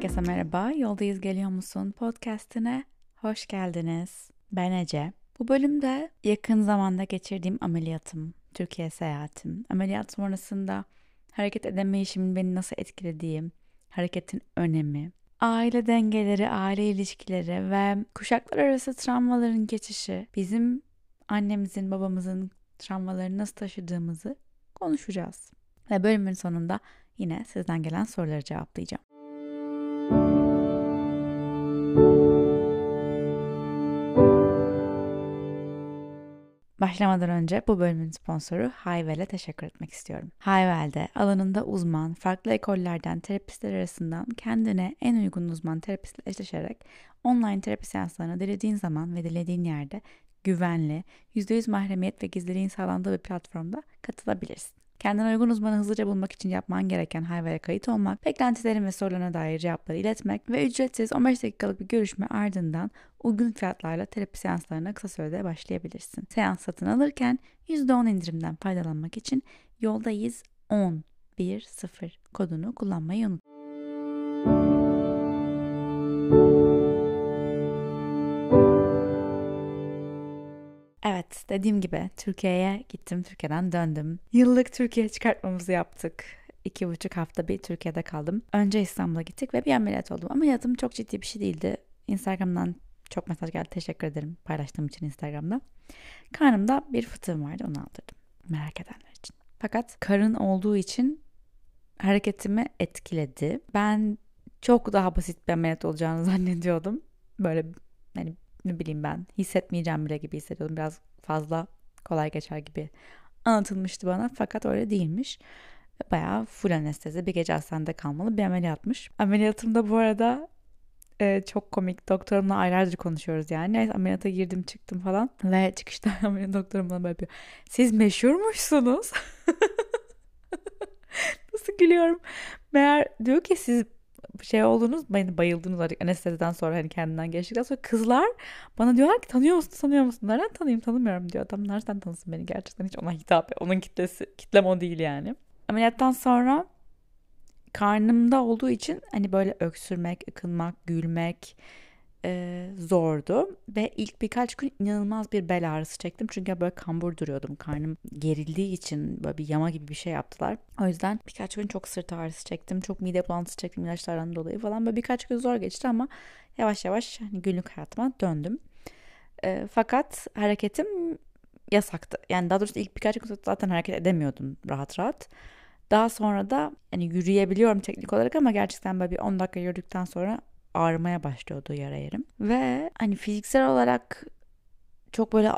Herkese merhaba. Yoldayız geliyor musun? Podcast'ine hoş geldiniz. Ben Ece. Bu bölümde yakın zamanda geçirdiğim ameliyatım, Türkiye seyahatim, ameliyat sonrasında hareket edemeyişimin beni nasıl etkilediği, hareketin önemi, aile dengeleri, aile ilişkileri ve kuşaklar arası travmaların geçişi, bizim annemizin, babamızın travmalarını nasıl taşıdığımızı konuşacağız. Ve bölümün sonunda yine sizden gelen soruları cevaplayacağım. Başlamadan önce bu bölümün sponsoru Hayvel'e teşekkür etmek istiyorum. Hayvel'de alanında uzman, farklı ekollerden terapistler arasından kendine en uygun uzman terapistle eşleşerek online terapi seanslarını dilediğin zaman ve dilediğin yerde güvenli, %100 mahremiyet ve gizliliğin sağlandığı bir platformda katılabilirsin. Kendine uygun uzmanı hızlıca bulmak için yapman gereken Hayve'ye kayıt olmak, beklentilerin ve sorularına dair cevapları iletmek ve ücretsiz 15 dakikalık bir görüşme ardından uygun fiyatlarla terapi seanslarına kısa sürede başlayabilirsin. Seans satın alırken %10 indirimden faydalanmak için yoldayız 10 1 0 kodunu kullanmayı unutma. Dediğim gibi Türkiye'ye gittim Türkiye'den döndüm. Yıllık Türkiye çıkartmamızı yaptık. İki buçuk hafta bir Türkiye'de kaldım. Önce İstanbul'a gittik ve bir ameliyat oldum. Ameliyatım çok ciddi bir şey değildi. Instagram'dan çok mesaj geldi. Teşekkür ederim paylaştığım için Instagram'da. Karnımda bir fıtığım vardı onu aldırdım. Merak edenler için. Fakat karın olduğu için hareketimi etkiledi. Ben çok daha basit bir ameliyat olacağını zannediyordum. Böyle hani ne bileyim ben hissetmeyeceğim bile gibi hissediyordum. Biraz fazla kolay geçer gibi anlatılmıştı bana fakat öyle değilmiş. Bayağı full anestezi bir gece hastanede kalmalı bir ameliyatmış. Ameliyatımda bu arada e, çok komik. Doktorumla aylardır konuşuyoruz yani. Neyse ameliyata girdim çıktım falan. Ve çıkışta ameliyat doktorum bana böyle yapıyor. Siz meşhurmuşsunuz. Nasıl gülüyorum. Meğer diyor ki siz şey oldunuz beni bayıldınız artık anesteziden sonra hani kendinden geçtikten sonra. Kızlar bana diyorlar ki tanıyor musun tanıyor musun? Nereden tanıyayım? Tanımıyorum diyor. Adam nereden tanısın beni? Gerçekten hiç ona hitap onun kitlesi kitlem o değil yani. Ameliyattan sonra karnımda olduğu için hani böyle öksürmek ıkınmak gülmek e, zordu. Ve ilk birkaç gün inanılmaz bir bel ağrısı çektim. Çünkü böyle kambur duruyordum. Karnım gerildiği için böyle bir yama gibi bir şey yaptılar. O yüzden birkaç gün çok sırt ağrısı çektim. Çok mide bulantısı çektim ilaçlardan dolayı falan. Böyle birkaç gün zor geçti ama yavaş yavaş hani günlük hayatıma döndüm. E, fakat hareketim yasaktı. Yani daha doğrusu ilk birkaç gün zaten hareket edemiyordum rahat rahat. Daha sonra da hani yürüyebiliyorum teknik olarak ama gerçekten böyle bir 10 dakika yürüdükten sonra ağrımaya başlıyordu yara yerim. Ve hani fiziksel olarak çok böyle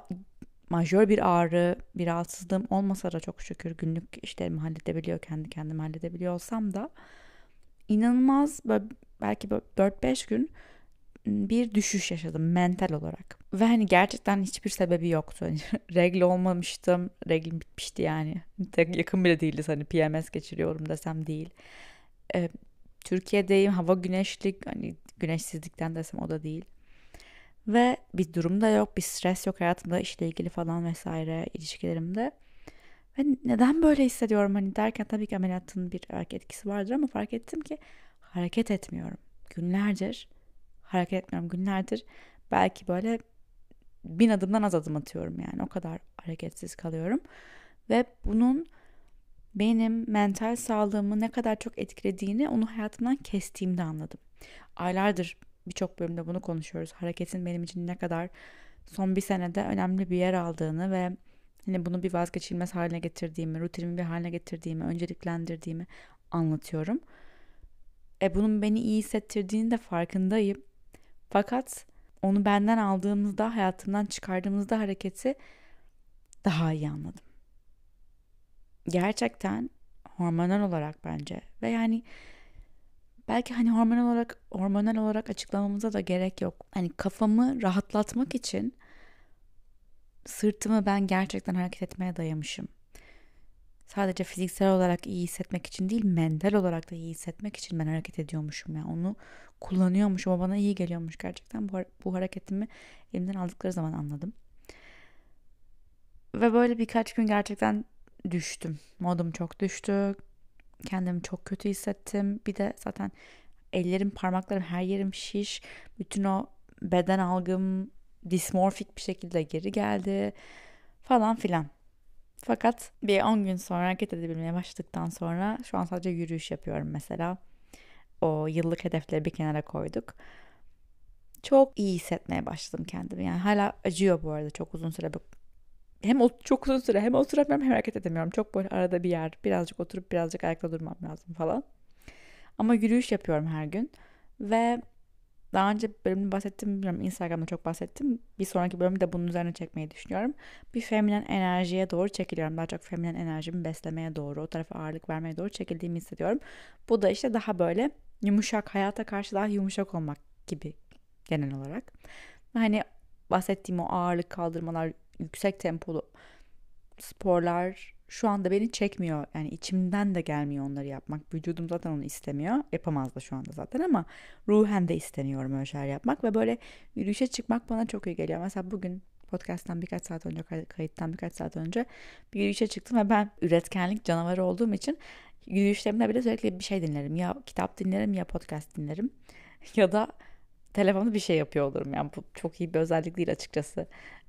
majör bir ağrı, bir rahatsızlığım olmasa da çok şükür günlük işlerimi halledebiliyor, kendi kendime halledebiliyor olsam da inanılmaz böyle belki böyle 4-5 gün bir düşüş yaşadım mental olarak. Ve hani gerçekten hiçbir sebebi yoktu. Hani regl olmamıştım. Reglim bitmişti yani. Yakın bile değildi hani PMS geçiriyorum desem değil. Ee, Türkiye'deyim. Hava güneşli. Hani güneşsizlikten desem o da değil. Ve bir durum da yok. Bir stres yok hayatımda. işle ilgili falan vesaire ilişkilerimde. Ve neden böyle hissediyorum hani derken tabii ki ameliyatın bir etkisi vardır ama fark ettim ki hareket etmiyorum. Günlerdir hareket etmiyorum. Günlerdir belki böyle bin adımdan az adım atıyorum yani. O kadar hareketsiz kalıyorum. Ve bunun benim mental sağlığımı ne kadar çok etkilediğini onu hayatımdan kestiğimde anladım. Aylardır birçok bölümde bunu konuşuyoruz. Hareketin benim için ne kadar son bir senede önemli bir yer aldığını ve hani bunu bir vazgeçilmez haline getirdiğimi, rutinimi bir haline getirdiğimi, önceliklendirdiğimi anlatıyorum. E bunun beni iyi hissettirdiğini de farkındayım. Fakat onu benden aldığımızda, hayatımdan çıkardığımızda hareketi daha iyi anladım gerçekten hormonal olarak bence ve yani belki hani hormonal olarak hormonal olarak açıklamamıza da gerek yok. Hani kafamı rahatlatmak için sırtımı ben gerçekten hareket etmeye dayamışım. Sadece fiziksel olarak iyi hissetmek için değil, mental olarak da iyi hissetmek için ben hareket ediyormuşum. Yani onu kullanıyormuşum. O bana iyi geliyormuş gerçekten. Bu, bu hareketimi elimden aldıkları zaman anladım. Ve böyle birkaç gün gerçekten düştüm. Modum çok düştü. Kendimi çok kötü hissettim. Bir de zaten ellerim, parmaklarım, her yerim şiş. Bütün o beden algım dismorfik bir şekilde geri geldi falan filan. Fakat bir 10 gün sonra hareket edebilmeye başladıktan sonra şu an sadece yürüyüş yapıyorum mesela. O yıllık hedefleri bir kenara koyduk. Çok iyi hissetmeye başladım kendimi. Yani hala acıyor bu arada çok uzun süre. Hem çok uzun süre hem oturamıyorum hem hareket edemiyorum. Çok böyle arada bir yer. Birazcık oturup birazcık ayakta durmam lazım falan. Ama yürüyüş yapıyorum her gün. Ve daha önce bölümde bahsettim bilmiyorum Instagram'da çok bahsettim. Bir sonraki bölümde de bunun üzerine çekmeyi düşünüyorum. Bir feminen enerjiye doğru çekiliyorum. Daha çok feminen enerjimi beslemeye doğru, o tarafa ağırlık vermeye doğru çekildiğimi hissediyorum. Bu da işte daha böyle yumuşak, hayata karşı daha yumuşak olmak gibi genel olarak. Hani bahsettiğim o ağırlık kaldırmalar, yüksek tempolu sporlar şu anda beni çekmiyor. Yani içimden de gelmiyor onları yapmak. Vücudum zaten onu istemiyor. Yapamaz da şu anda zaten ama ruhen de istemiyorum öyle şeyler yapmak. Ve böyle yürüyüşe çıkmak bana çok iyi geliyor. Mesela bugün podcast'tan birkaç saat önce, kayıttan birkaç saat önce bir yürüyüşe çıktım ve ben üretkenlik canavarı olduğum için yürüyüşlerimde bile sürekli bir şey dinlerim. Ya kitap dinlerim ya podcast dinlerim. Ya da telefonda bir şey yapıyor olurum. Yani bu çok iyi bir özellik değil açıkçası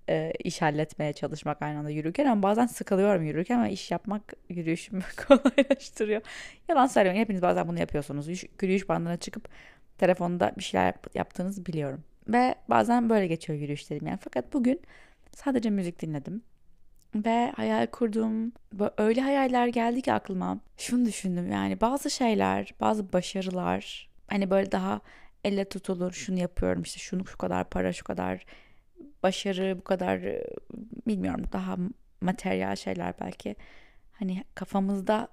e, iş halletmeye çalışmak aynı anda yürürken ama bazen sıkılıyorum yürürken ama iş yapmak yürüyüşümü kolaylaştırıyor. Yalan söylüyorum hepiniz bazen bunu yapıyorsunuz. Yürüyüş bandına çıkıp telefonda bir şeyler yaptığınızı biliyorum. Ve bazen böyle geçiyor yürüyüşlerim yani. Fakat bugün sadece müzik dinledim. Ve hayal kurduğum öyle hayaller geldi ki aklıma. Şunu düşündüm yani bazı şeyler, bazı başarılar hani böyle daha elle tutulur şunu yapıyorum işte şunu şu kadar para şu kadar başarı bu kadar bilmiyorum daha materyal şeyler belki hani kafamızda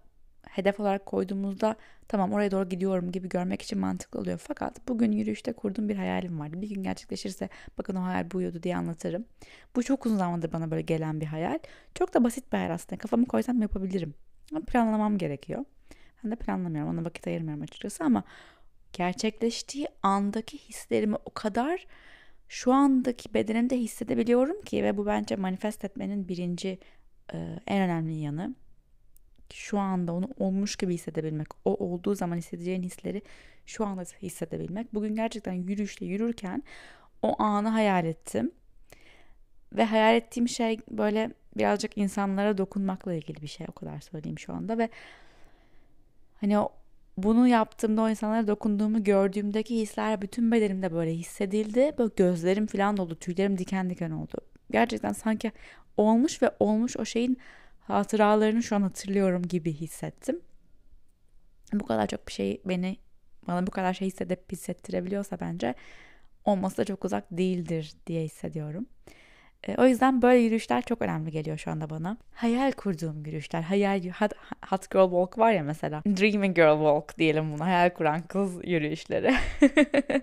hedef olarak koyduğumuzda tamam oraya doğru gidiyorum gibi görmek için mantıklı oluyor. Fakat bugün yürüyüşte kurduğum bir hayalim vardı. Bir gün gerçekleşirse bakın o hayal buydu diye anlatırım. Bu çok uzun zamandır bana böyle gelen bir hayal. Çok da basit bir hayal aslında. Kafamı koysam yapabilirim. Ama planlamam gerekiyor. Ben de planlamıyorum. Ona vakit ayırmıyorum açıkçası ama gerçekleştiği andaki hislerimi o kadar şu andaki bedenimde hissedebiliyorum ki ve bu bence manifest etmenin birinci e, en önemli yanı. Şu anda onu olmuş gibi hissedebilmek. O olduğu zaman hissedeceğin hisleri şu anda hissedebilmek. Bugün gerçekten yürüyüşle yürürken o anı hayal ettim. Ve hayal ettiğim şey böyle birazcık insanlara dokunmakla ilgili bir şey o kadar söyleyeyim şu anda ve hani o bunu yaptığımda o insanlara dokunduğumu gördüğümdeki hisler bütün bedenimde böyle hissedildi. Böyle gözlerim falan doldu, tüylerim diken diken oldu. Gerçekten sanki olmuş ve olmuş o şeyin hatıralarını şu an hatırlıyorum gibi hissettim. Bu kadar çok bir şey beni bana bu kadar şey hissedip hissettirebiliyorsa bence olması da çok uzak değildir diye hissediyorum. E, o yüzden böyle yürüyüşler çok önemli geliyor şu anda bana. Hayal kurduğum yürüyüşler. Hayal hot, hot girl walk var ya mesela. Dreaming girl walk diyelim buna. Hayal kuran kız yürüyüşleri.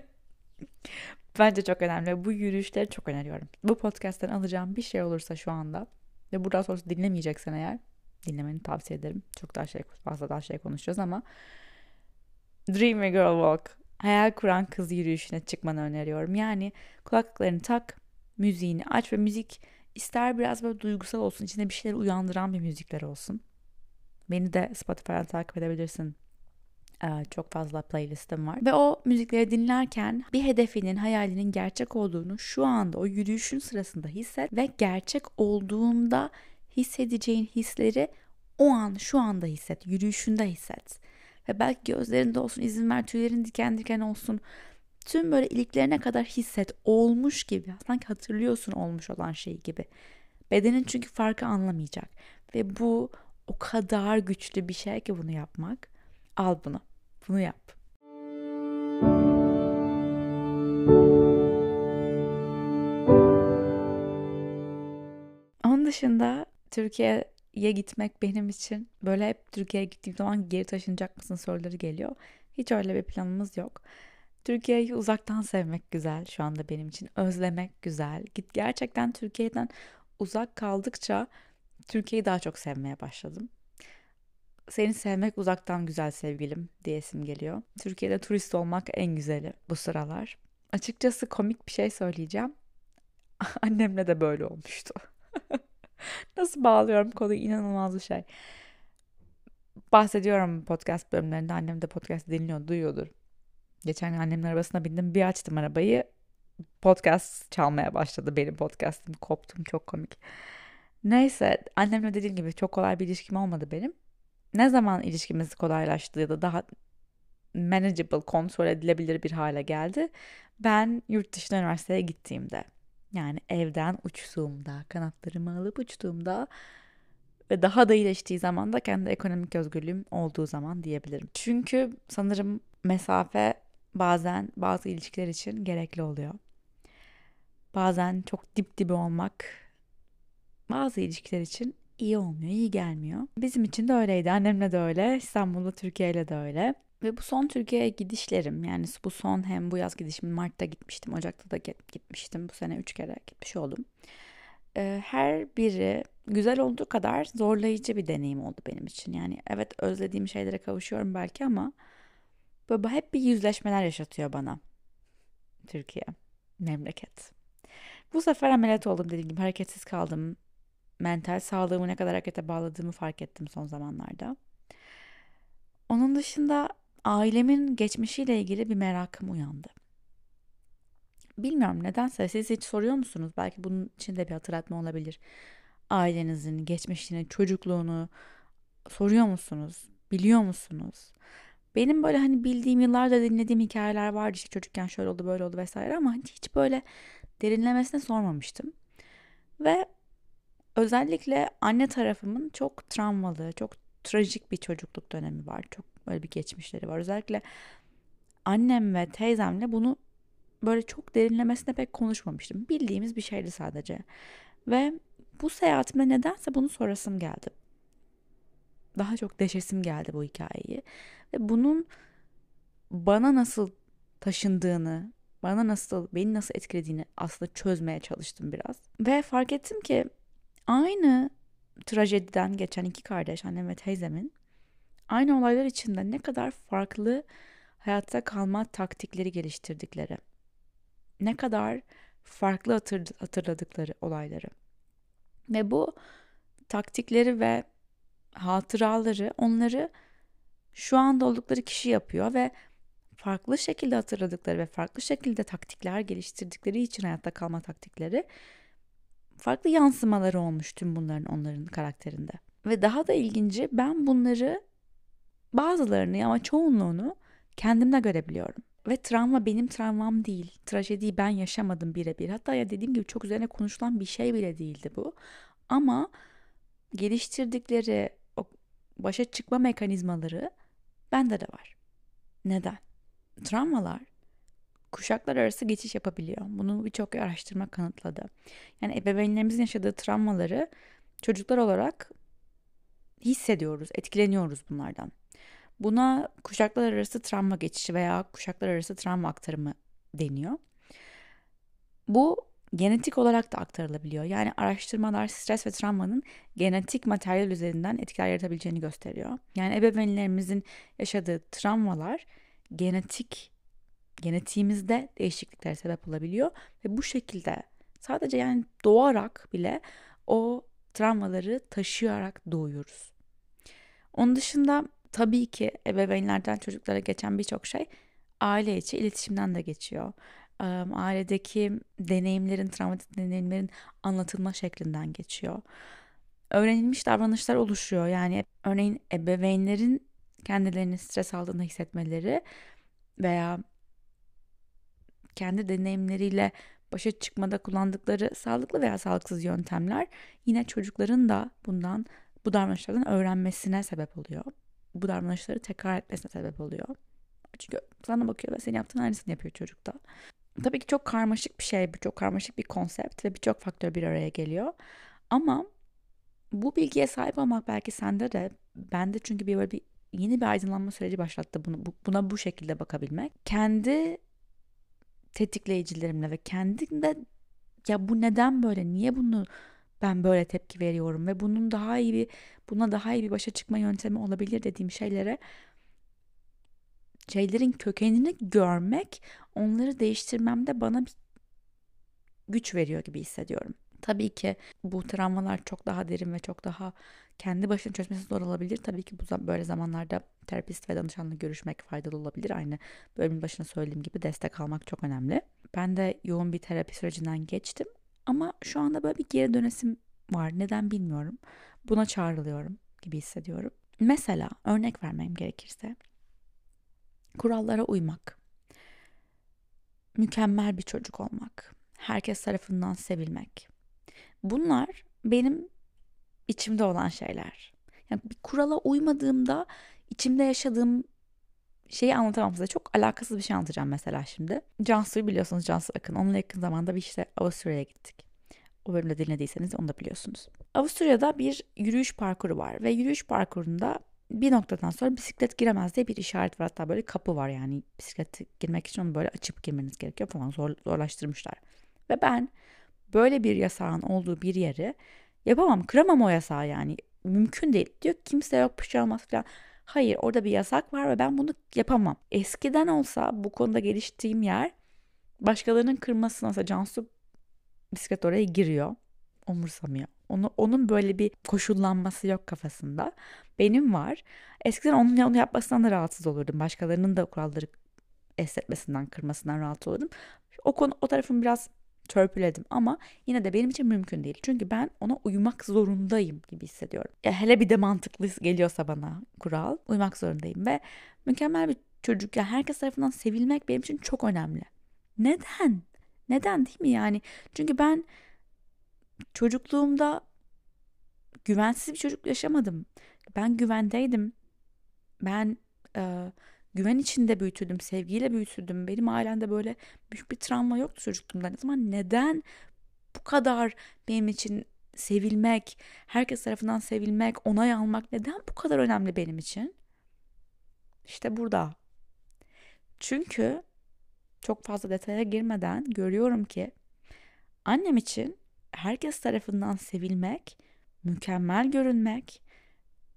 Bence çok önemli. Bu yürüyüşleri çok öneriyorum. Bu podcast'ten alacağım bir şey olursa şu anda ve buradan sonrası dinlemeyeceksen eğer dinlemeni tavsiye ederim. Çok daha şey fazla daha şey konuşacağız ama Dreaming Girl Walk hayal kuran kız yürüyüşüne çıkmanı öneriyorum. Yani kulaklıklarını tak, müziğini aç ve müzik ister biraz böyle duygusal olsun, içinde bir şeyler uyandıran bir müzikler olsun. Beni de Spotify'dan takip edebilirsin. Ee, çok fazla playlistim var. Ve o müzikleri dinlerken bir hedefinin, hayalinin gerçek olduğunu şu anda o yürüyüşün sırasında hisset ve gerçek olduğunda hissedeceğin hisleri o an, şu anda hisset, yürüyüşünde hisset. Ve belki gözlerinde olsun, izin ver tüylerin diken diken olsun tüm böyle iliklerine kadar hisset olmuş gibi sanki hatırlıyorsun olmuş olan şey gibi. Bedenin çünkü farkı anlamayacak ve bu o kadar güçlü bir şey ki bunu yapmak. Al bunu. Bunu yap. Onun dışında Türkiye'ye gitmek benim için böyle hep Türkiye'ye gittiğim zaman geri taşınacak mısın soruları geliyor. Hiç öyle bir planımız yok. Türkiye'yi uzaktan sevmek güzel şu anda benim için. Özlemek güzel. Git gerçekten Türkiye'den uzak kaldıkça Türkiye'yi daha çok sevmeye başladım. Seni sevmek uzaktan güzel sevgilim diyesim geliyor. Türkiye'de turist olmak en güzeli bu sıralar. Açıkçası komik bir şey söyleyeceğim. Annemle de böyle olmuştu. Nasıl bağlıyorum konuyu inanılmaz bir şey. Bahsediyorum podcast bölümlerinde. Annem de podcast dinliyor, duyuyordur. Geçen gün annemin arabasına bindim bir açtım arabayı podcast çalmaya başladı benim podcastım koptum çok komik. Neyse annemle dediğim gibi çok kolay bir ilişkim olmadı benim. Ne zaman ilişkimiz kolaylaştı ya da daha manageable, kontrol edilebilir bir hale geldi. Ben yurt dışına üniversiteye gittiğimde yani evden uçtuğumda, kanatlarımı alıp uçtuğumda ve daha da iyileştiği zaman da kendi ekonomik özgürlüğüm olduğu zaman diyebilirim. Çünkü sanırım mesafe bazen bazı ilişkiler için gerekli oluyor. Bazen çok dip dibe olmak bazı ilişkiler için iyi olmuyor, iyi gelmiyor. Bizim için de öyleydi. Annemle de öyle, İstanbul'da Türkiye ile de öyle. Ve bu son Türkiye'ye gidişlerim yani bu son hem bu yaz gidişim Mart'ta gitmiştim, Ocak'ta da gitmiştim. Bu sene üç kere gitmiş oldum. Her biri güzel olduğu kadar zorlayıcı bir deneyim oldu benim için. Yani evet özlediğim şeylere kavuşuyorum belki ama böyle hep bir yüzleşmeler yaşatıyor bana. Türkiye, memleket. Bu sefer ameliyat oldum dediğim gibi hareketsiz kaldım. Mental sağlığımı ne kadar harekete bağladığımı fark ettim son zamanlarda. Onun dışında ailemin geçmişiyle ilgili bir merakım uyandı. Bilmiyorum nedense siz hiç soruyor musunuz? Belki bunun için de bir hatırlatma olabilir. Ailenizin geçmişini, çocukluğunu soruyor musunuz? Biliyor musunuz? Benim böyle hani bildiğim yıllarda dinlediğim hikayeler vardı işte çocukken şöyle oldu böyle oldu vesaire ama hiç böyle derinlemesine sormamıştım. Ve özellikle anne tarafımın çok travmalı, çok trajik bir çocukluk dönemi var. Çok böyle bir geçmişleri var. Özellikle annem ve teyzemle bunu böyle çok derinlemesine pek konuşmamıştım. Bildiğimiz bir şeydi sadece. Ve bu seyahatimde nedense bunu sorasım geldi. Daha çok deşesim geldi bu hikayeyi. Ve bunun bana nasıl taşındığını, bana nasıl, beni nasıl etkilediğini aslında çözmeye çalıştım biraz. Ve fark ettim ki aynı trajediden geçen iki kardeş, annem ve teyzemin aynı olaylar içinde ne kadar farklı hayatta kalma taktikleri geliştirdikleri, ne kadar farklı hatırladıkları olayları. Ve bu taktikleri ve hatıraları onları şu anda oldukları kişi yapıyor ve farklı şekilde hatırladıkları ve farklı şekilde taktikler geliştirdikleri için hayatta kalma taktikleri farklı yansımaları olmuş tüm bunların onların karakterinde. Ve daha da ilginci ben bunları bazılarını ama çoğunluğunu kendimde görebiliyorum. Ve travma benim travmam değil. Trajediyi ben yaşamadım birebir. Hatta ya dediğim gibi çok üzerine konuşulan bir şey bile değildi bu. Ama geliştirdikleri başa çıkma mekanizmaları bende de var. Neden? Travmalar kuşaklar arası geçiş yapabiliyor. Bunu birçok araştırma kanıtladı. Yani ebeveynlerimizin yaşadığı travmaları çocuklar olarak hissediyoruz, etkileniyoruz bunlardan. Buna kuşaklar arası travma geçişi veya kuşaklar arası travma aktarımı deniyor. Bu genetik olarak da aktarılabiliyor. Yani araştırmalar stres ve travmanın genetik materyal üzerinden etkiler yaratabileceğini gösteriyor. Yani ebeveynlerimizin yaşadığı travmalar genetik genetiğimizde değişikliklere sebep olabiliyor ve bu şekilde sadece yani doğarak bile o travmaları taşıyarak doğuyoruz. Onun dışında tabii ki ebeveynlerden çocuklara geçen birçok şey aile içi iletişimden de geçiyor. Ailedeki deneyimlerin, travmatik deneyimlerin anlatılma şeklinden geçiyor. Öğrenilmiş davranışlar oluşuyor. Yani örneğin ebeveynlerin kendilerini stres aldığını hissetmeleri veya kendi deneyimleriyle başa çıkmada kullandıkları sağlıklı veya sağlıksız yöntemler yine çocukların da bundan bu davranışlardan öğrenmesine sebep oluyor. Bu davranışları tekrar etmesine sebep oluyor. Çünkü sana bakıyor ve senin yaptığın aynısını yapıyor çocukta. Tabii ki çok karmaşık bir şey çok karmaşık bir konsept ve birçok faktör bir araya geliyor. Ama bu bilgiye sahip olmak belki sende de, bende çünkü bir böyle bir yeni bir aydınlanma süreci başlattı bunu, buna bu şekilde bakabilmek. Kendi tetikleyicilerimle ve kendimde ya bu neden böyle niye bunu ben böyle tepki veriyorum ve bunun daha iyi bir buna daha iyi bir başa çıkma yöntemi olabilir dediğim şeylere şeylerin kökenini görmek onları değiştirmemde bana bir güç veriyor gibi hissediyorum. Tabii ki bu travmalar çok daha derin ve çok daha kendi başına çözmesi zor olabilir. Tabii ki bu böyle zamanlarda terapist ve danışanla görüşmek faydalı olabilir. Aynı bölümün başına söylediğim gibi destek almak çok önemli. Ben de yoğun bir terapi sürecinden geçtim. Ama şu anda böyle bir geri dönesim var. Neden bilmiyorum. Buna çağrılıyorum gibi hissediyorum. Mesela örnek vermem gerekirse kurallara uymak, mükemmel bir çocuk olmak, herkes tarafından sevilmek. Bunlar benim içimde olan şeyler. Yani bir kurala uymadığımda içimde yaşadığım şeyi anlatamam size. Çok alakasız bir şey anlatacağım mesela şimdi. Cansu'yu biliyorsunuz Cansu Akın. Onunla yakın zamanda bir işte Avusturya'ya gittik. O bölümde dinlediyseniz onu da biliyorsunuz. Avusturya'da bir yürüyüş parkuru var ve yürüyüş parkurunda bir noktadan sonra bisiklet giremez diye bir işaret var. Hatta böyle kapı var yani bisiklet girmek için onu böyle açıp girmeniz gerekiyor falan zor, zorlaştırmışlar. Ve ben böyle bir yasağın olduğu bir yeri yapamam kıramam o yasağı yani mümkün değil. Diyor kimse yok bir şey falan. Hayır orada bir yasak var ve ben bunu yapamam. Eskiden olsa bu konuda geliştiğim yer başkalarının kırmasına Cansu bisiklet oraya giriyor. Umursamıyor. Onu, onun böyle bir koşullanması yok kafasında. Benim var. Eskiden onun onu yapmasından da rahatsız olurdum. Başkalarının da kuralları esnetmesinden, kırmasından rahatsız olurdum. O konu o tarafım biraz törpüledim ama yine de benim için mümkün değil. Çünkü ben ona uymak zorundayım gibi hissediyorum. Ya hele bir de mantıklı geliyorsa bana kural uymak zorundayım ve mükemmel bir çocuk ya herkes tarafından sevilmek benim için çok önemli. Neden? Neden değil mi yani? Çünkü ben çocukluğumda güvensiz bir çocuk yaşamadım. Ben güvendeydim. Ben e, güven içinde büyütüldüm, sevgiyle büyütüldüm. Benim ailemde böyle büyük bir travma yoktu çocukluğumdan. O zaman neden bu kadar benim için sevilmek, herkes tarafından sevilmek, onay almak neden bu kadar önemli benim için? İşte burada. Çünkü çok fazla detaya girmeden görüyorum ki annem için herkes tarafından sevilmek, mükemmel görünmek,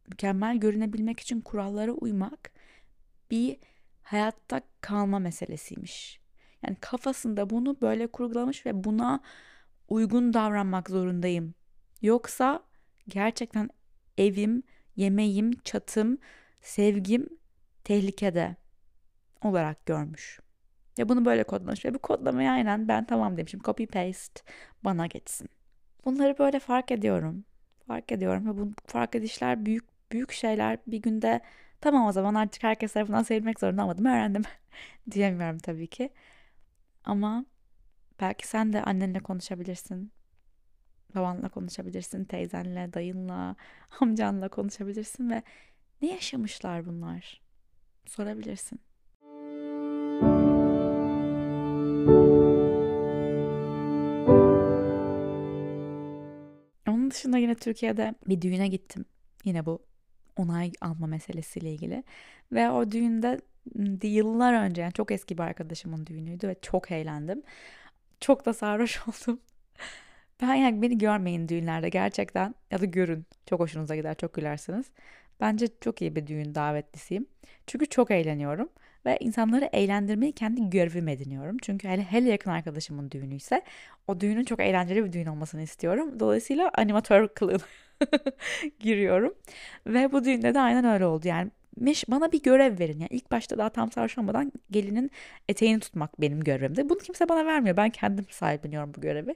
mükemmel görünebilmek için kurallara uymak bir hayatta kalma meselesiymiş. Yani kafasında bunu böyle kurgulamış ve buna uygun davranmak zorundayım. Yoksa gerçekten evim, yemeğim, çatım, sevgim tehlikede olarak görmüş. Ve bunu böyle kodlamış. Ve bu kodlamayı aynen ben tamam demişim. Copy paste bana geçsin. Bunları böyle fark ediyorum. Fark ediyorum ve bu fark edişler büyük büyük şeyler bir günde tamam o zaman artık herkes tarafından sevilmek zorunda olmadım öğrendim diyemiyorum tabii ki. Ama belki sen de annenle konuşabilirsin. Babanla konuşabilirsin, teyzenle, dayınla, amcanla konuşabilirsin ve ne yaşamışlar bunlar? Sorabilirsin. Dışında yine Türkiye'de bir düğüne gittim. Yine bu onay alma meselesiyle ilgili. Ve o düğünde yıllar önce yani çok eski bir arkadaşımın düğünüydü ve çok eğlendim. Çok da sarhoş oldum. Ben yani beni görmeyin düğünlerde gerçekten ya da görün. Çok hoşunuza gider, çok gülersiniz. Bence çok iyi bir düğün davetlisiyim. Çünkü çok eğleniyorum ve insanları eğlendirmeyi kendi görevim ediniyorum. Çünkü hele, hele yakın arkadaşımın düğünü ise o düğünün çok eğlenceli bir düğün olmasını istiyorum. Dolayısıyla animatör kılığına giriyorum. Ve bu düğünde de aynen öyle oldu. Yani bana bir görev verin. Yani ilk başta daha tam sarhoş gelinin eteğini tutmak benim görevimdi. Bunu kimse bana vermiyor. Ben kendim sahipleniyorum bu görevi.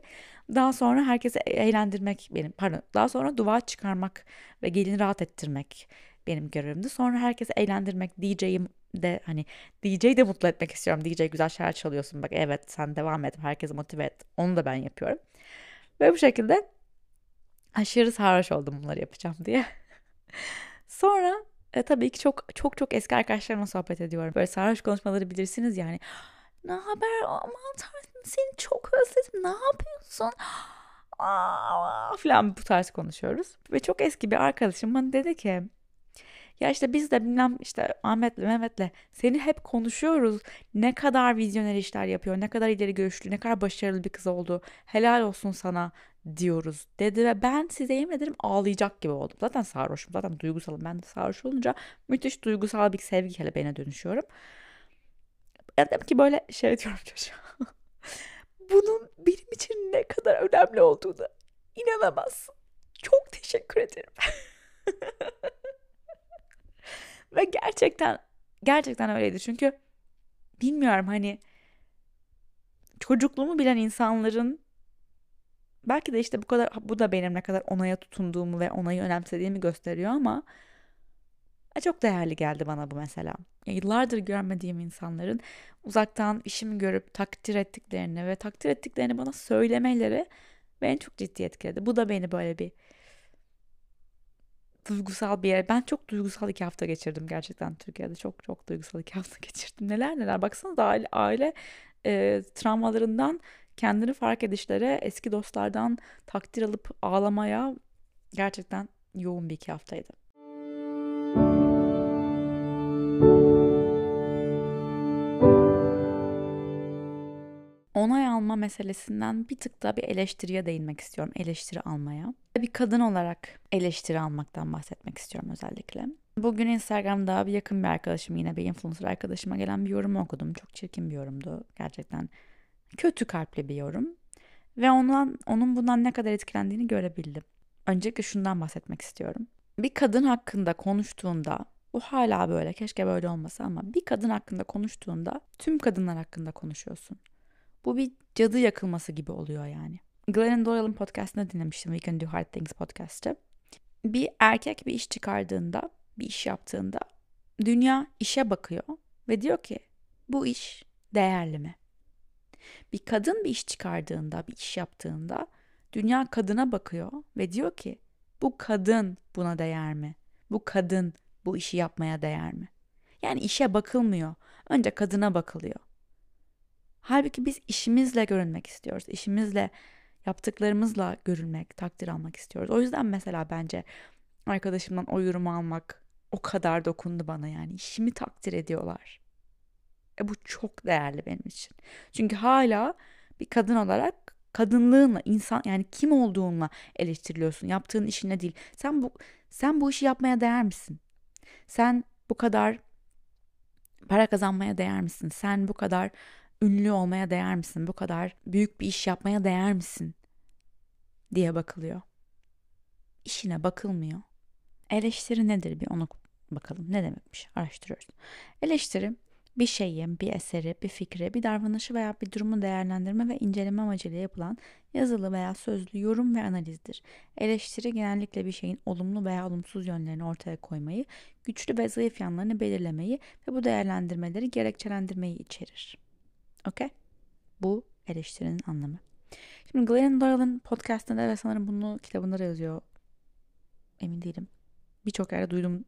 Daha sonra herkesi eğlendirmek benim, pardon, daha sonra dua çıkarmak ve gelini rahat ettirmek benim görevimdi. Sonra herkesi eğlendirmek, DJ'im de hani DJ'yi de mutlu etmek istiyorum. DJ güzel şeyler çalıyorsun bak evet sen devam et herkesi motive et. Onu da ben yapıyorum. Ve bu şekilde aşırı sarhoş oldum bunları yapacağım diye. Sonra e, tabii ki çok çok çok eski arkadaşlarımla sohbet ediyorum. Böyle sarhoş konuşmaları bilirsiniz yani. Ne haber? Aman tanrım seni çok özledim. Ne yapıyorsun? Aa, falan bu tarz konuşuyoruz. Ve çok eski bir arkadaşım bana dedi ki ya işte biz de bilmem işte Ahmet'le Mehmet'le seni hep konuşuyoruz. Ne kadar vizyoner işler yapıyor, ne kadar ileri görüşlü, ne kadar başarılı bir kız oldu. Helal olsun sana diyoruz dedi ve ben size yemin ederim ağlayacak gibi oldum. Zaten sarhoşum, zaten duygusalım. Ben de sarhoş olunca müthiş duygusal bir sevgi kelebeğine dönüşüyorum. Ya dedim ki böyle şey diyorum çocuğa. bunun benim için ne kadar önemli olduğunu inanamazsın. Çok teşekkür ederim. Ve gerçekten gerçekten öyleydi. Çünkü bilmiyorum hani çocukluğumu bilen insanların belki de işte bu kadar bu da benim ne kadar onaya tutunduğumu ve onayı önemsediğimi gösteriyor ama çok değerli geldi bana bu mesela. Yıllardır görmediğim insanların uzaktan işimi görüp takdir ettiklerini ve takdir ettiklerini bana söylemeleri beni çok ciddi etkiledi. Bu da beni böyle bir duygusal bir yer. Ben çok duygusal iki hafta geçirdim gerçekten Türkiye'de. Çok çok duygusal iki hafta geçirdim. Neler neler. Baksanıza aile, aile e, travmalarından kendini fark edişlere, eski dostlardan takdir alıp ağlamaya gerçekten yoğun bir iki haftaydı. onay alma meselesinden bir tık daha bir eleştiriye değinmek istiyorum. Eleştiri almaya. Bir kadın olarak eleştiri almaktan bahsetmek istiyorum özellikle. Bugün Instagram'da bir yakın bir arkadaşım yine bir influencer arkadaşıma gelen bir yorum okudum. Çok çirkin bir yorumdu. Gerçekten kötü kalpli bir yorum. Ve ondan, onun bundan ne kadar etkilendiğini görebildim. Öncelikle şundan bahsetmek istiyorum. Bir kadın hakkında konuştuğunda bu hala böyle keşke böyle olmasa ama bir kadın hakkında konuştuğunda tüm kadınlar hakkında konuşuyorsun. Bu bir cadı yakılması gibi oluyor yani. Glennon Doyle'ın podcastını dinlemiştim. We Can Do Hard Things podcast'ı. Bir erkek bir iş çıkardığında, bir iş yaptığında dünya işe bakıyor ve diyor ki bu iş değerli mi? Bir kadın bir iş çıkardığında, bir iş yaptığında dünya kadına bakıyor ve diyor ki bu kadın buna değer mi? Bu kadın bu işi yapmaya değer mi? Yani işe bakılmıyor. Önce kadına bakılıyor. Halbuki biz işimizle görünmek istiyoruz. İşimizle, yaptıklarımızla görülmek, takdir almak istiyoruz. O yüzden mesela bence arkadaşımdan o yorumu almak o kadar dokundu bana yani. işimi takdir ediyorlar. E bu çok değerli benim için. Çünkü hala bir kadın olarak kadınlığınla, insan yani kim olduğunla eleştiriliyorsun. Yaptığın işine değil. Sen bu sen bu işi yapmaya değer misin? Sen bu kadar para kazanmaya değer misin? Sen bu kadar ünlü olmaya değer misin? Bu kadar büyük bir iş yapmaya değer misin? diye bakılıyor. İşine bakılmıyor. Eleştiri nedir bir onu bakalım. Ne demekmiş? Araştırıyoruz. Eleştiri bir şeyi, bir eseri, bir fikri, bir davranışı veya bir durumu değerlendirme ve inceleme amacıyla yapılan yazılı veya sözlü yorum ve analizdir. Eleştiri genellikle bir şeyin olumlu veya olumsuz yönlerini ortaya koymayı, güçlü ve zayıf yanlarını belirlemeyi ve bu değerlendirmeleri gerekçelendirmeyi içerir. Okey? Bu eleştirinin anlamı. Şimdi Glennon Doyle'ın podcastında ve sanırım bunu kitabında da yazıyor. Emin değilim. Birçok yerde duydum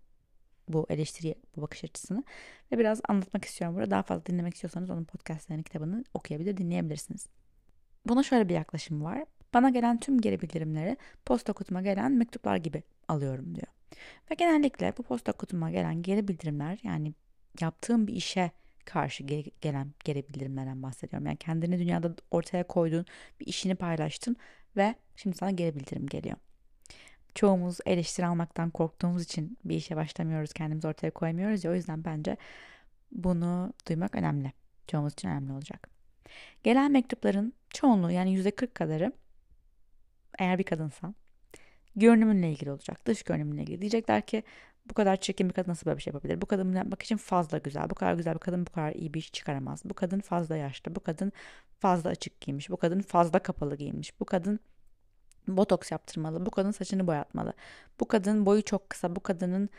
bu eleştiriye, bu bakış açısını. Ve biraz anlatmak istiyorum burada. Daha fazla dinlemek istiyorsanız onun podcastlarını, kitabını okuyabilir, dinleyebilirsiniz. Buna şöyle bir yaklaşım var. Bana gelen tüm geri bildirimleri posta kutuma gelen mektuplar gibi alıyorum diyor. Ve genellikle bu posta kutuma gelen geri bildirimler yani yaptığım bir işe karşı gelen geri bildirimlerden bahsediyorum. Yani kendini dünyada ortaya koydun, bir işini paylaştın ve şimdi sana geri bildirim geliyor. Çoğumuz eleştiri almaktan korktuğumuz için bir işe başlamıyoruz, kendimizi ortaya koymuyoruz ya o yüzden bence bunu duymak önemli. Çoğumuz için önemli olacak. Gelen mektupların çoğunluğu yani %40 kadarı eğer bir kadınsan görünümünle ilgili olacak. Dış görünümünle ilgili. Diyecekler ki bu kadar çirkin bir kadın nasıl böyle bir şey yapabilir? Bu kadın yapmak için fazla güzel. Bu kadar güzel bir kadın bu kadar iyi bir iş çıkaramaz. Bu kadın fazla yaşlı. Bu kadın fazla açık giymiş. Bu kadın fazla kapalı giymiş. Bu kadın botoks yaptırmalı. Bu kadın saçını boyatmalı. Bu kadın boyu çok kısa. Bu kadının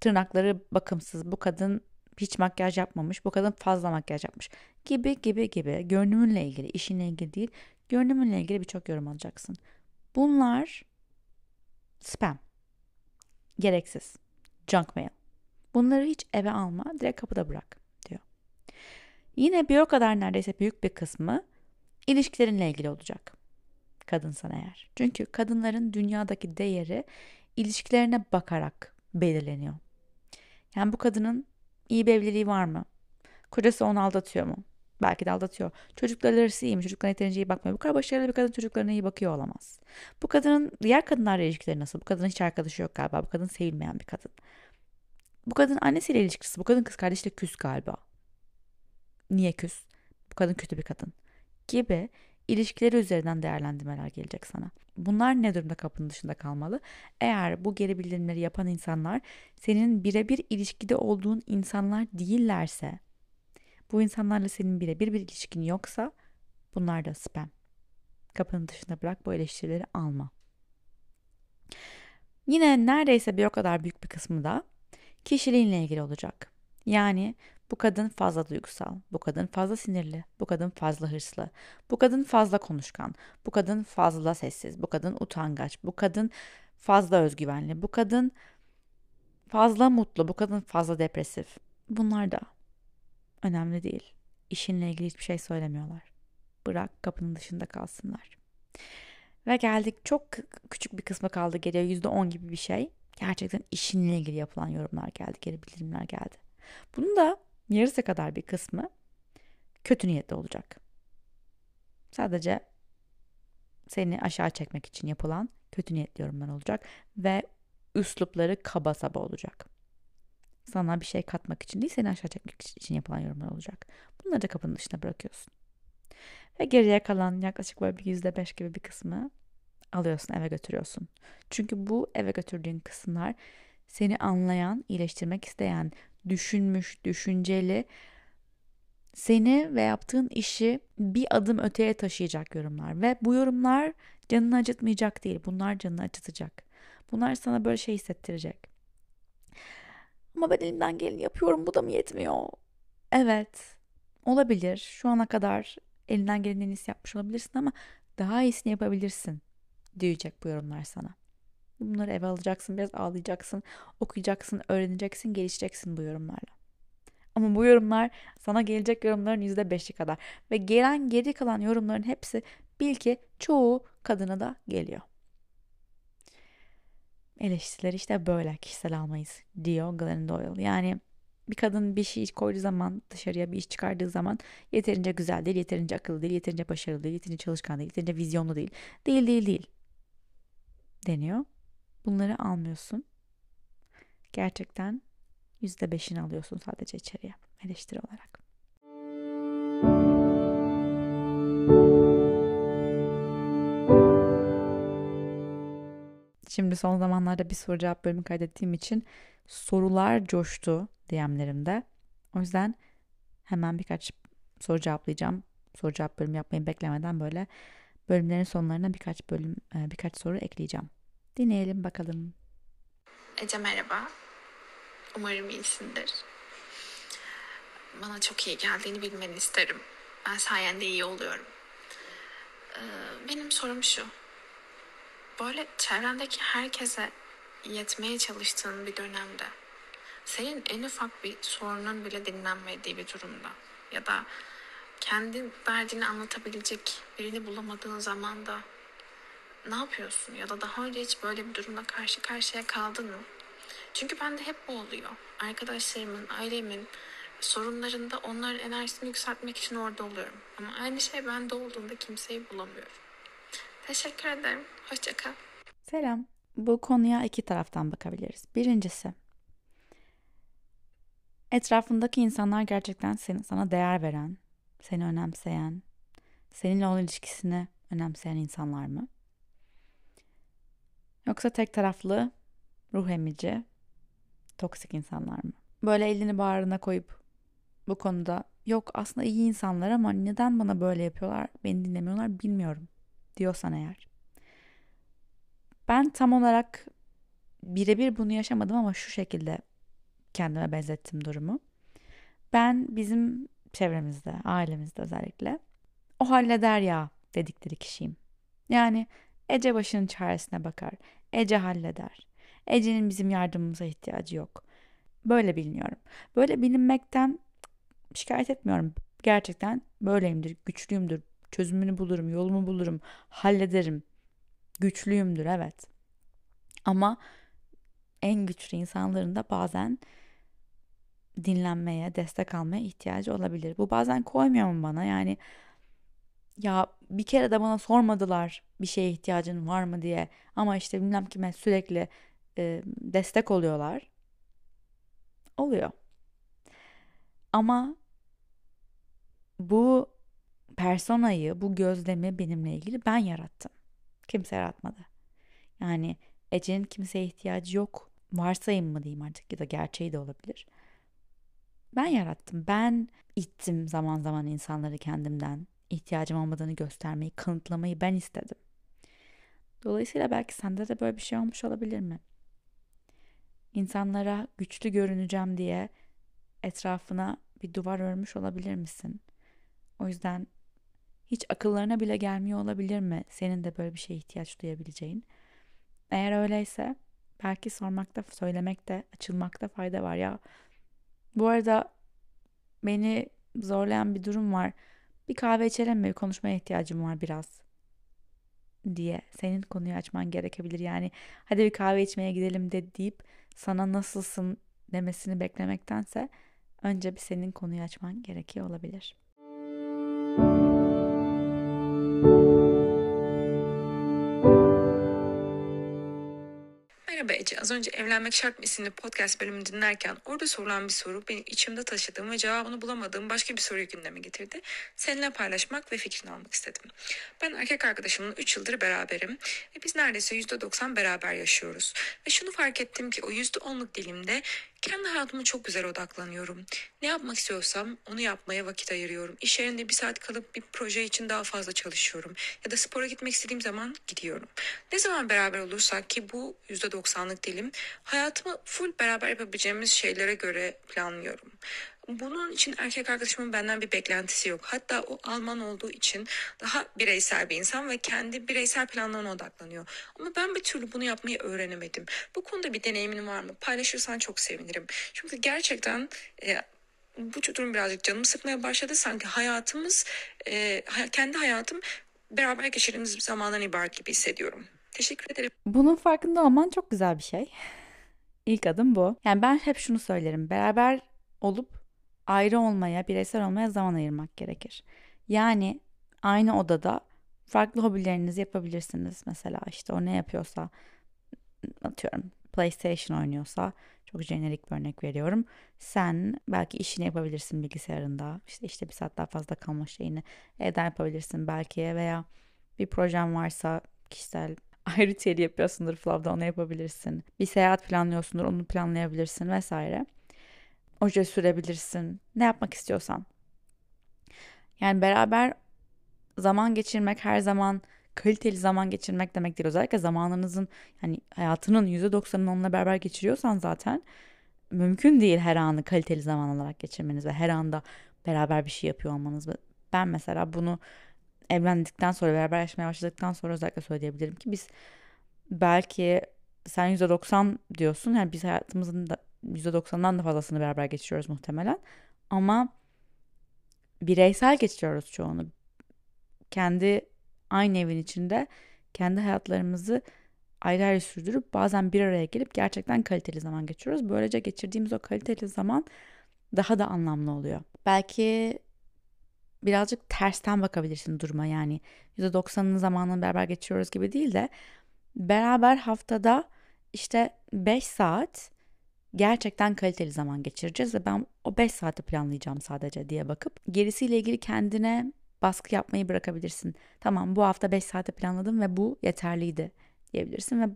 tırnakları bakımsız. Bu kadın hiç makyaj yapmamış. Bu kadın fazla makyaj yapmış. Gibi gibi gibi. Görünümünle ilgili, işinle ilgili değil. Görünümünle ilgili birçok yorum alacaksın. Bunlar spam. Gereksiz. Junk mail. Bunları hiç eve alma, direkt kapıda bırak diyor. Yine bir o kadar neredeyse büyük bir kısmı ilişkilerinle ilgili olacak. Kadınsan eğer. Çünkü kadınların dünyadaki değeri ilişkilerine bakarak belirleniyor. Yani bu kadının iyi bir evliliği var mı? Kocası onu aldatıyor mu? Belki de aldatıyor. Çocukları arası iyi mi? Çocuklarına yeterince iyi bakmıyor. Bu kadar başarılı bir kadın çocuklarına iyi bakıyor olamaz. Bu kadının diğer kadınlarla ilişkileri nasıl? Bu kadının hiç arkadaşı yok galiba. Bu kadın sevilmeyen bir kadın. Bu kadın annesiyle ilişkisi. Bu kadın kız kardeşle küs galiba. Niye küs? Bu kadın kötü bir kadın. gibi ilişkileri üzerinden değerlendirmeler gelecek sana. Bunlar ne durumda kapının dışında kalmalı? Eğer bu geri bildirimleri yapan insanlar senin birebir ilişkide olduğun insanlar değillerse, bu insanlarla senin birebir bir ilişkin yoksa bunlar da spam. Kapının dışında bırak bu eleştirileri alma. Yine neredeyse bir o kadar büyük bir kısmı da kişiliğinle ilgili olacak. Yani bu kadın fazla duygusal, bu kadın fazla sinirli, bu kadın fazla hırslı, bu kadın fazla konuşkan, bu kadın fazla sessiz, bu kadın utangaç, bu kadın fazla özgüvenli, bu kadın fazla mutlu, bu kadın fazla depresif. Bunlar da önemli değil. İşinle ilgili hiçbir şey söylemiyorlar. Bırak kapının dışında kalsınlar. Ve geldik çok küçük bir kısmı kaldı geriye yüzde on gibi bir şey. Gerçekten işinle ilgili yapılan yorumlar geldi, geri bildirimler geldi. Bunun da yarısı kadar bir kısmı kötü niyetli olacak. Sadece seni aşağı çekmek için yapılan kötü niyetli yorumlar olacak ve üslupları kaba saba olacak. Sana bir şey katmak için değil, seni aşağı çekmek için yapılan yorumlar olacak. Bunları da kapının dışına bırakıyorsun. Ve geriye kalan yaklaşık böyle bir yüzde beş gibi bir kısmı alıyorsun eve götürüyorsun. Çünkü bu eve götürdüğün kısımlar seni anlayan, iyileştirmek isteyen, düşünmüş, düşünceli, seni ve yaptığın işi bir adım öteye taşıyacak yorumlar. Ve bu yorumlar canını acıtmayacak değil, bunlar canını acıtacak. Bunlar sana böyle şey hissettirecek. Ama ben elimden geleni yapıyorum, bu da mı yetmiyor? Evet, olabilir. Şu ana kadar elinden gelen en iyisi yapmış olabilirsin ama daha iyisini yapabilirsin diyecek bu yorumlar sana. Bunları eve alacaksın, biraz ağlayacaksın, okuyacaksın, öğreneceksin, gelişeceksin bu yorumlarla. Ama bu yorumlar sana gelecek yorumların yüzde beşi kadar. Ve gelen geri kalan yorumların hepsi bil ki çoğu kadına da geliyor. Eleştiriler işte böyle kişisel almayız diyor Glenn Doyle. Yani bir kadın bir şey koyduğu zaman dışarıya bir iş çıkardığı zaman yeterince güzel değil, yeterince akıllı değil, yeterince başarılı değil, yeterince çalışkan değil, yeterince vizyonlu değil. Değil değil değil deniyor. Bunları almıyorsun. Gerçekten yüzde beşini alıyorsun sadece içeriye eleştiri olarak. Şimdi son zamanlarda bir soru cevap bölümü kaydettiğim için sorular coştu DM'lerimde. O yüzden hemen birkaç soru cevaplayacağım. Soru cevap bölümü yapmayı beklemeden böyle bölümlerin sonlarına birkaç bölüm e, birkaç soru ekleyeceğim. Dinleyelim bakalım. Ece merhaba. Umarım iyisindir. Bana çok iyi geldiğini bilmeni isterim. Ben sayende iyi oluyorum. Benim sorum şu. Böyle çevrendeki herkese yetmeye çalıştığın bir dönemde senin en ufak bir sorunun bile dinlenmediği bir durumda ya da kendi derdini anlatabilecek birini bulamadığın zamanda ne yapıyorsun? Ya da daha önce hiç böyle bir durumla karşı karşıya kaldın mı? Çünkü bende hep bu oluyor. Arkadaşlarımın, ailemin sorunlarında onların enerjisini yükseltmek için orada oluyorum. Ama aynı şey bende olduğunda kimseyi bulamıyorum. Teşekkür ederim. Hoşçakal. Selam. Bu konuya iki taraftan bakabiliriz. Birincisi, etrafındaki insanlar gerçekten seni, sana değer veren, seni önemseyen, seninle olan ilişkisini önemseyen insanlar mı? Yoksa tek taraflı, ruh emici, toksik insanlar mı? Böyle elini bağrına koyup bu konuda yok aslında iyi insanlar ama neden bana böyle yapıyorlar, beni dinlemiyorlar bilmiyorum diyorsan eğer. Ben tam olarak birebir bunu yaşamadım ama şu şekilde kendime benzettim durumu. Ben bizim çevremizde, ailemizde özellikle o halleder ya dedikleri kişiyim. Yani Ece başının çaresine bakar. Ece halleder. Ece'nin bizim yardımımıza ihtiyacı yok. Böyle biliniyorum. Böyle bilinmekten şikayet etmiyorum. Gerçekten böyleyimdir, güçlüyümdür, çözümünü bulurum, yolumu bulurum, hallederim. Güçlüyümdür evet. Ama en güçlü insanların da bazen dinlenmeye, destek almaya ihtiyacı olabilir. Bu bazen koymuyor mu bana? Yani ya bir kere de bana sormadılar bir şeye ihtiyacın var mı diye ama işte bilmem kime sürekli e, destek oluyorlar. Oluyor. Ama bu personayı, bu gözlemi benimle ilgili ben yarattım. Kimse yaratmadı. Yani Ece'nin kimseye ihtiyacı yok. Varsayım mı diyeyim artık ya da gerçeği de olabilir. Ben yarattım. Ben ittim zaman zaman insanları kendimden. İhtiyacım olmadığını göstermeyi, kanıtlamayı ben istedim. Dolayısıyla belki sende de böyle bir şey olmuş olabilir mi? İnsanlara güçlü görüneceğim diye etrafına bir duvar örmüş olabilir misin? O yüzden hiç akıllarına bile gelmiyor olabilir mi senin de böyle bir şeye ihtiyaç duyabileceğin? Eğer öyleyse belki sormakta, söylemekte, açılmakta fayda var ya. Bu arada beni zorlayan bir durum var. Bir kahve içelim mi? Konuşmaya ihtiyacım var biraz diye senin konuyu açman gerekebilir. Yani hadi bir kahve içmeye gidelim de deyip sana nasılsın demesini beklemektense önce bir senin konuyu açman gerekiyor olabilir. Merhaba Az önce Evlenmek Şart mı isimli podcast bölümünü dinlerken orada sorulan bir soru benim içimde taşıdığım ve cevabını bulamadığım başka bir soruyu gündeme getirdi. Seninle paylaşmak ve fikrini almak istedim. Ben erkek arkadaşımla 3 yıldır beraberim ve biz neredeyse %90 beraber yaşıyoruz. Ve şunu fark ettim ki o %10'luk dilimde kendi hayatıma çok güzel odaklanıyorum. Ne yapmak istiyorsam onu yapmaya vakit ayırıyorum. İş yerinde bir saat kalıp bir proje için daha fazla çalışıyorum. Ya da spora gitmek istediğim zaman gidiyorum. Ne zaman beraber olursak ki bu %90'lık dilim hayatımı full beraber yapabileceğimiz şeylere göre planlıyorum. Bunun için erkek arkadaşımın benden bir beklentisi yok. Hatta o Alman olduğu için daha bireysel bir insan ve kendi bireysel planlarına odaklanıyor. Ama ben bir türlü bunu yapmayı öğrenemedim. Bu konuda bir deneyimin var mı? Paylaşırsan çok sevinirim. Çünkü gerçekten e, bu durum birazcık canımı sıkmaya başladı. Sanki hayatımız, e, kendi hayatım beraber geçirdiğimiz bir zamandan ibaret gibi hissediyorum. Teşekkür ederim. Bunun farkında olman çok güzel bir şey. İlk adım bu. Yani ben hep şunu söylerim. Beraber olup ayrı olmaya, bireysel olmaya zaman ayırmak gerekir. Yani aynı odada farklı hobilerinizi yapabilirsiniz. Mesela işte o ne yapıyorsa atıyorum PlayStation oynuyorsa çok jenerik bir örnek veriyorum. Sen belki işini yapabilirsin bilgisayarında. İşte işte bir saat daha fazla kalma şeyini evden yapabilirsin belki veya bir projem varsa kişisel ayrı yapıyorsundur Flow'da onu yapabilirsin. Bir seyahat planlıyorsundur onu planlayabilirsin vesaire oje sürebilirsin. Ne yapmak istiyorsan. Yani beraber zaman geçirmek her zaman kaliteli zaman geçirmek demek değil. Özellikle zamanınızın yani hayatının %90'ını onunla beraber geçiriyorsan zaten mümkün değil her anı kaliteli zaman olarak geçirmeniz ve her anda beraber bir şey yapıyor olmanız. Ben mesela bunu evlendikten sonra beraber yaşamaya başladıktan sonra özellikle söyleyebilirim ki biz belki sen %90 diyorsun yani biz hayatımızın da %90'dan da fazlasını beraber geçiriyoruz muhtemelen. Ama bireysel geçiriyoruz çoğunu. Kendi aynı evin içinde kendi hayatlarımızı ayrı ayrı sürdürüp bazen bir araya gelip gerçekten kaliteli zaman geçiriyoruz. Böylece geçirdiğimiz o kaliteli zaman daha da anlamlı oluyor. Belki birazcık tersten bakabilirsin duruma yani %90'ının zamanını beraber geçiriyoruz gibi değil de beraber haftada işte 5 saat gerçekten kaliteli zaman geçireceğiz ve ben o 5 saati planlayacağım sadece diye bakıp gerisiyle ilgili kendine baskı yapmayı bırakabilirsin. Tamam bu hafta 5 saate planladım ve bu yeterliydi diyebilirsin ve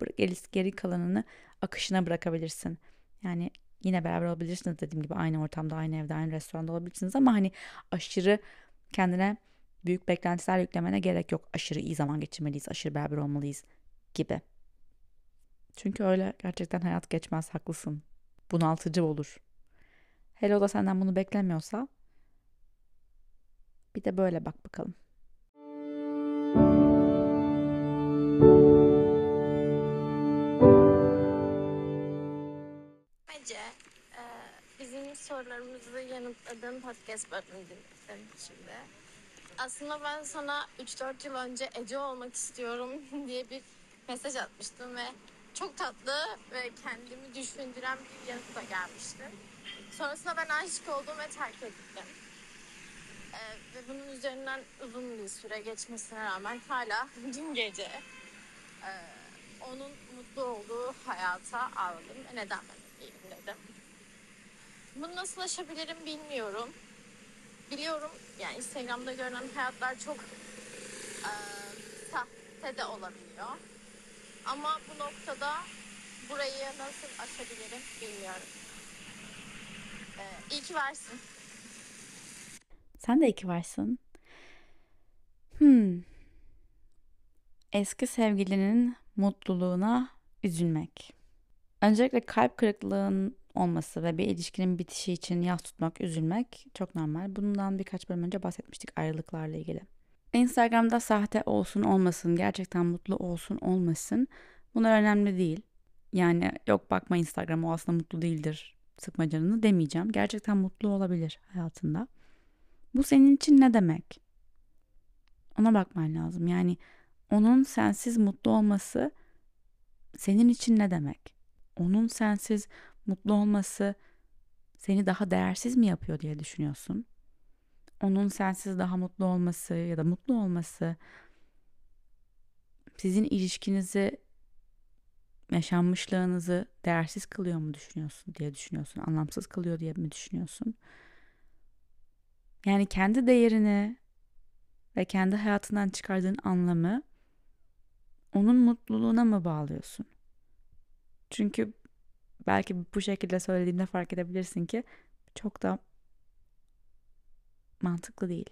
geri, kalanını akışına bırakabilirsin. Yani yine beraber olabilirsiniz dediğim gibi aynı ortamda, aynı evde, aynı restoranda olabilirsiniz ama hani aşırı kendine büyük beklentiler yüklemene gerek yok. Aşırı iyi zaman geçirmeliyiz, aşırı beraber olmalıyız gibi. Çünkü öyle gerçekten hayat geçmez, haklısın bunaltıcı olur. Hele o da senden bunu beklemiyorsa bir de böyle bak bakalım. Bence e, bizim sorularımızı yanıtladığın podcast bölümünü dinledim şimdi. Aslında ben sana 3-4 yıl önce Ece olmak istiyorum diye bir mesaj atmıştım ve çok tatlı ve kendimi düşündüren bir yanıt da gelmişti. Sonrasında ben aşık oldum ve terk ettim. Ee, ve bunun üzerinden uzun bir süre geçmesine rağmen hala dün gece e, onun mutlu olduğu hayata ağladım ve neden ben değilim dedim. Bunu nasıl aşabilirim bilmiyorum. biliyorum yani Instagram'da görünen hayatlar çok e, sahte de olabiliyor. Ama bu noktada burayı nasıl aşabilirim bilmiyorum. E, iyi ki varsın. Sen de iki varsın. Hmm. Eski sevgilinin mutluluğuna üzülmek. Öncelikle kalp kırıklığın olması ve bir ilişkinin bitişi için yas tutmak, üzülmek çok normal. Bundan birkaç bölüm önce bahsetmiştik ayrılıklarla ilgili. Instagram'da sahte olsun olmasın, gerçekten mutlu olsun olmasın bunlar önemli değil. Yani yok bakma Instagram o aslında mutlu değildir sıkma canını demeyeceğim. Gerçekten mutlu olabilir hayatında. Bu senin için ne demek? Ona bakman lazım. Yani onun sensiz mutlu olması senin için ne demek? Onun sensiz mutlu olması seni daha değersiz mi yapıyor diye düşünüyorsun? Onun sensiz daha mutlu olması ya da mutlu olması sizin ilişkinizi yaşanmışlığınızı değersiz kılıyor mu düşünüyorsun diye düşünüyorsun. Anlamsız kılıyor diye mi düşünüyorsun? Yani kendi değerini ve kendi hayatından çıkardığın anlamı onun mutluluğuna mı bağlıyorsun? Çünkü belki bu şekilde söylediğimde fark edebilirsin ki çok da mantıklı değil.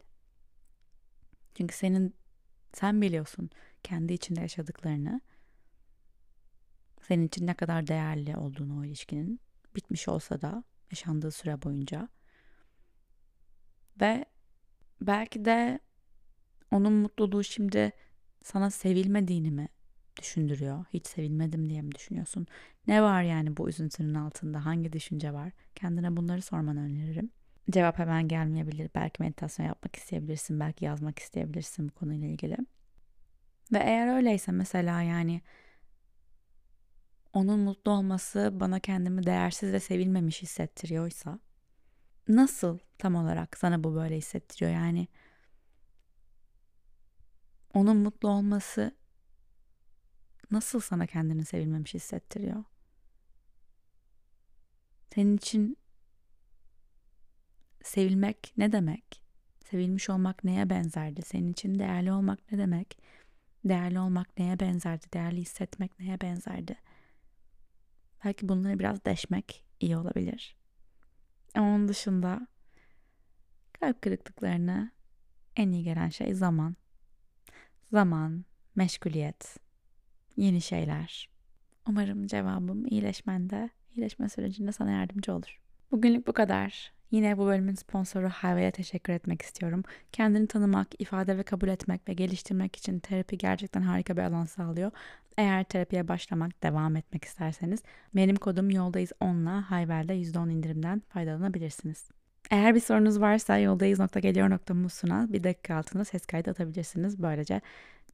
Çünkü senin sen biliyorsun kendi içinde yaşadıklarını. Senin için ne kadar değerli olduğunu o ilişkinin bitmiş olsa da yaşandığı süre boyunca. Ve belki de onun mutluluğu şimdi sana sevilmediğini mi düşündürüyor? Hiç sevilmedim diye mi düşünüyorsun? Ne var yani bu üzüntünün altında? Hangi düşünce var? Kendine bunları sormanı öneririm. Cevap hemen gelmeyebilir. Belki meditasyon yapmak isteyebilirsin. Belki yazmak isteyebilirsin bu konuyla ilgili. Ve eğer öyleyse mesela yani onun mutlu olması bana kendimi değersiz ve sevilmemiş hissettiriyorsa nasıl tam olarak sana bu böyle hissettiriyor? Yani onun mutlu olması nasıl sana kendini sevilmemiş hissettiriyor? Senin için sevilmek ne demek? Sevilmiş olmak neye benzerdi? Senin için değerli olmak ne demek? Değerli olmak neye benzerdi? Değerli hissetmek neye benzerdi? Belki bunları biraz deşmek iyi olabilir. Ama onun dışında kalp kırıklıklarına en iyi gelen şey zaman. Zaman, meşguliyet, yeni şeyler. Umarım cevabım iyileşmende, iyileşme sürecinde sana yardımcı olur. Bugünlük bu kadar. Yine bu bölümün sponsoru Hayve'ye teşekkür etmek istiyorum. Kendini tanımak, ifade ve kabul etmek ve geliştirmek için terapi gerçekten harika bir alan sağlıyor. Eğer terapiye başlamak, devam etmek isterseniz benim kodum yoldayız 10'la Hayvel'de %10 indirimden faydalanabilirsiniz. Eğer bir sorunuz varsa yoldayız.geliyor.musuna bir dakika altında ses kaydı atabilirsiniz. Böylece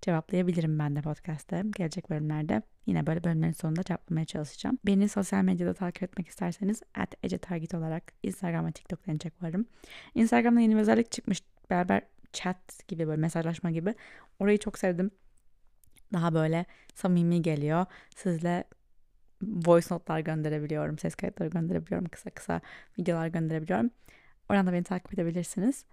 cevaplayabilirim ben de podcast'te. Gelecek bölümlerde yine böyle bölümlerin sonunda cevaplamaya çalışacağım. Beni sosyal medyada takip etmek isterseniz at Ece Target olarak Instagram ve TikTok'ta en çok varım. Instagram'da yeni bir özellik çıkmış. Beraber chat gibi böyle mesajlaşma gibi. Orayı çok sevdim. Daha böyle samimi geliyor. Sizle voice notlar gönderebiliyorum. Ses kayıtları gönderebiliyorum. Kısa kısa videolar gönderebiliyorum. Oradan da beni takip edebilirsiniz.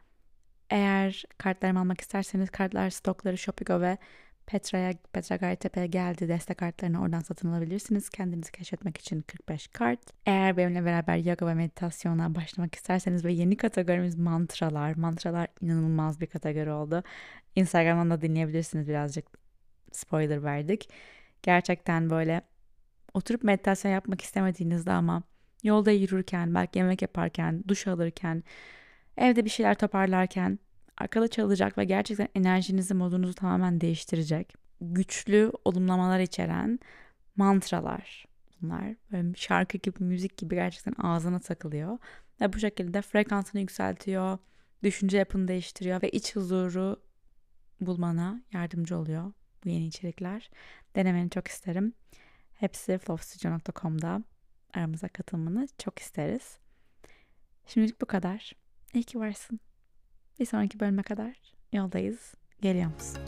Eğer kartlarımı almak isterseniz kartlar stokları Shopigo ve Petra'ya, Petra Gaytepe'ye geldi. Destek kartlarını oradan satın alabilirsiniz. Kendinizi keşfetmek için 45 kart. Eğer benimle beraber yoga ve meditasyona başlamak isterseniz ve yeni kategorimiz mantralar. Mantralar inanılmaz bir kategori oldu. Instagram'dan da dinleyebilirsiniz birazcık spoiler verdik. Gerçekten böyle oturup meditasyon yapmak istemediğinizde ama yolda yürürken, belki yemek yaparken, duş alırken, Evde bir şeyler toparlarken arkada çalacak ve gerçekten enerjinizi, modunuzu tamamen değiştirecek. Güçlü olumlamalar içeren mantralar bunlar. Böyle şarkı gibi, müzik gibi gerçekten ağzına takılıyor. Ve bu şekilde frekansını yükseltiyor, düşünce yapını değiştiriyor ve iç huzuru bulmana yardımcı oluyor bu yeni içerikler. Denemeni çok isterim. Hepsi flowstudio.com'da aramıza katılmanı çok isteriz. Şimdilik bu kadar. İyi ki varsın. Bir sonraki bölüme kadar yoldayız. Geliyor musun?